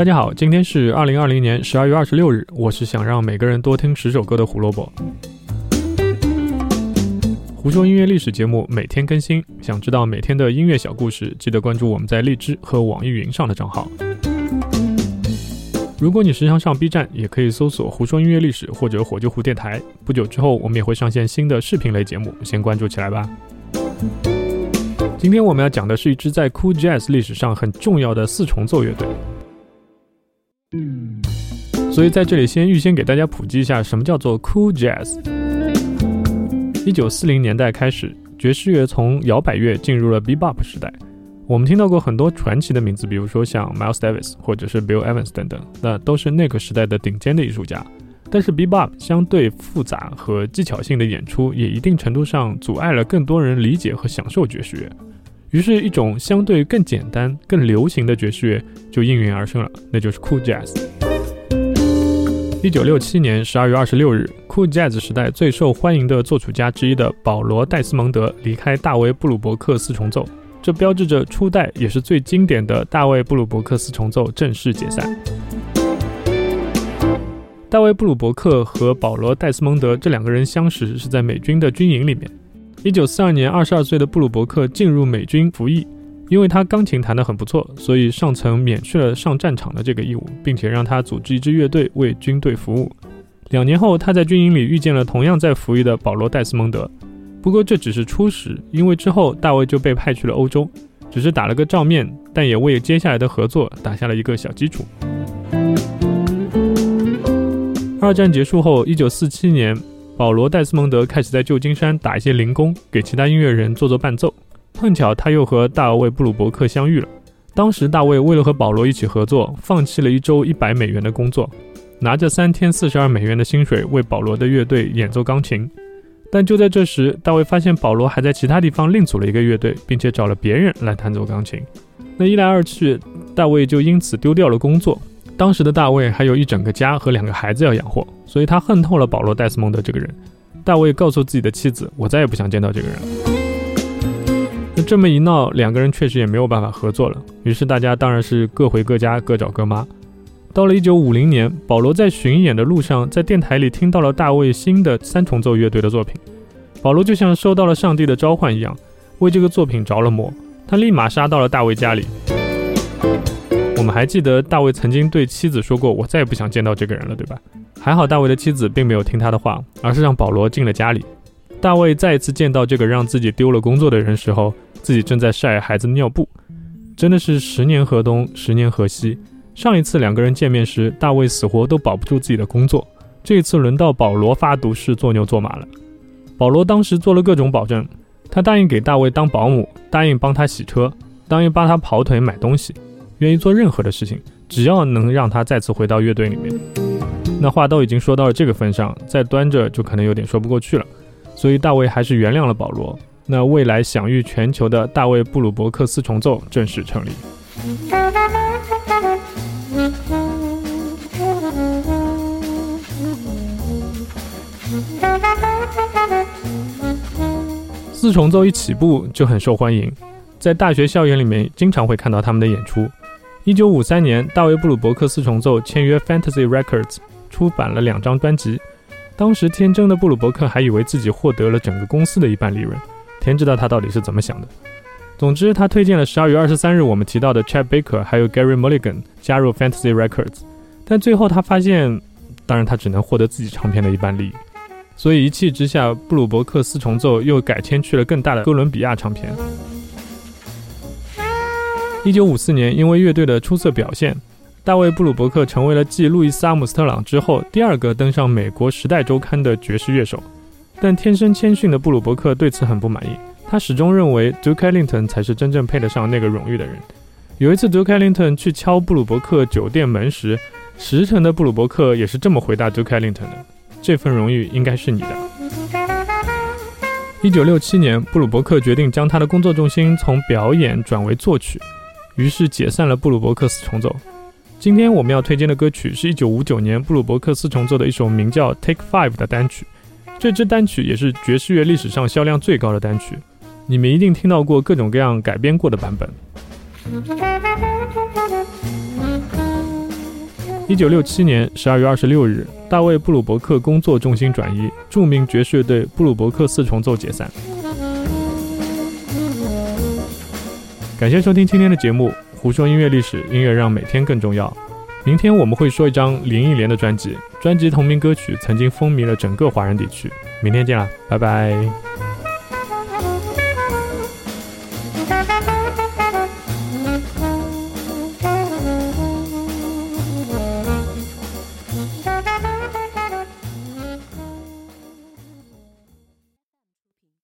大家好，今天是二零二零年十二月二十六日。我是想让每个人多听十首歌的胡萝卜。胡说音乐历史节目每天更新，想知道每天的音乐小故事，记得关注我们在荔枝和网易云上的账号。如果你时常上 B 站，也可以搜索“胡说音乐历史”或者“火救湖电台”。不久之后，我们也会上线新的视频类节目，先关注起来吧。今天我们要讲的是一支在 Cool Jazz 历史上很重要的四重奏乐队。所以在这里先预先给大家普及一下，什么叫做 Cool Jazz。一九四零年代开始，爵士乐从摇摆乐进入了 Bebop 时代。我们听到过很多传奇的名字，比如说像 Miles Davis 或者是 Bill Evans 等等，那都是那个时代的顶尖的艺术家。但是 Bebop 相对复杂和技巧性的演出，也一定程度上阻碍了更多人理解和享受爵士乐。于是，一种相对更简单、更流行的爵士乐就应运而生了，那就是 Cool Jazz。一九六七年十二月二十六日，Cool Jazz 时代最受欢迎的作曲家之一的保罗·戴斯蒙德离开大卫·布鲁伯克四重奏，这标志着初代也是最经典的大卫·布鲁伯克四重奏正式解散。大卫·布鲁伯克和保罗·戴斯蒙德这两个人相识是在美军的军营里面。一九四二年，二十二岁的布鲁伯克进入美军服役，因为他钢琴弹得很不错，所以上层免去了上战场的这个义务，并且让他组织一支乐队为军队服务。两年后，他在军营里遇见了同样在服役的保罗·戴斯蒙德。不过这只是初始，因为之后大卫就被派去了欧洲，只是打了个照面，但也为接下来的合作打下了一个小基础。二战结束后，一九四七年。保罗·戴斯蒙德开始在旧金山打一些零工，给其他音乐人做做伴奏。碰巧他又和大卫·布鲁伯克相遇了。当时大卫为了和保罗一起合作，放弃了一周一百美元的工作，拿着三天四十二美元的薪水为保罗的乐队演奏钢琴。但就在这时，大卫发现保罗还在其他地方另组了一个乐队，并且找了别人来弹奏钢琴。那一来二去，大卫就因此丢掉了工作。当时的大卫还有一整个家和两个孩子要养活，所以他恨透了保罗·戴斯蒙德这个人。大卫告诉自己的妻子：“我再也不想见到这个人了。”这么一闹，两个人确实也没有办法合作了。于是大家当然是各回各家，各找各妈。到了1950年，保罗在巡演的路上，在电台里听到了大卫新的三重奏乐队的作品。保罗就像收到了上帝的召唤一样，为这个作品着了魔。他立马杀到了大卫家里。我们还记得大卫曾经对妻子说过：“我再也不想见到这个人了，对吧？”还好大卫的妻子并没有听他的话，而是让保罗进了家里。大卫再一次见到这个让自己丢了工作的人时候，自己正在晒孩子尿布，真的是十年河东，十年河西。上一次两个人见面时，大卫死活都保不住自己的工作，这一次轮到保罗发毒誓做牛做马了。保罗当时做了各种保证，他答应给大卫当保姆，答应帮他洗车，答应帮他跑腿买东西。愿意做任何的事情，只要能让他再次回到乐队里面。那话都已经说到了这个份上，再端着就可能有点说不过去了。所以大卫还是原谅了保罗。那未来享誉全球的大卫·布鲁伯克四重奏正式成立。四重奏一起步就很受欢迎，在大学校园里面经常会看到他们的演出。一九五三年，大卫·布鲁伯克四重奏签约 Fantasy Records，出版了两张专辑。当时天真的布鲁伯克还以为自己获得了整个公司的一半利润，天知道他到底是怎么想的。总之，他推荐了十二月二十三日我们提到的 Chad Baker 还有 Gary Mulligan 加入 Fantasy Records，但最后他发现，当然他只能获得自己唱片的一半利益，所以一气之下，布鲁伯克四重奏又改签去了更大的哥伦比亚唱片。一九五四年，因为乐队的出色表现，大卫·布鲁伯克成为了继路易斯·阿姆斯特朗之后第二个登上美国《时代周刊》的爵士乐手。但天生谦逊的布鲁伯克对此很不满意，他始终认为 Duke Ellington 才是真正配得上那个荣誉的人。有一次，Duke Ellington 去敲布鲁伯克酒店门时，实诚的布鲁伯克也是这么回答 Duke Ellington 的：“这份荣誉应该是你的。”一九六七年，布鲁伯克决定将他的工作重心从表演转为作曲。于是解散了布鲁伯克四重奏。今天我们要推荐的歌曲是一九五九年布鲁伯克四重奏的一首名叫《Take Five》的单曲。这支单曲也是爵士乐历史上销量最高的单曲。你们一定听到过各种各样改编过的版本。一九六七年十二月二十六日，大卫·布鲁伯克工作重心转移，著名爵士乐队布鲁伯克四重奏解散。感谢收听今天的节目，胡说音乐历史，音乐让每天更重要。明天我们会说一张林忆莲的专辑，专辑同名歌曲曾经风靡了整个华人地区。明天见了，拜拜。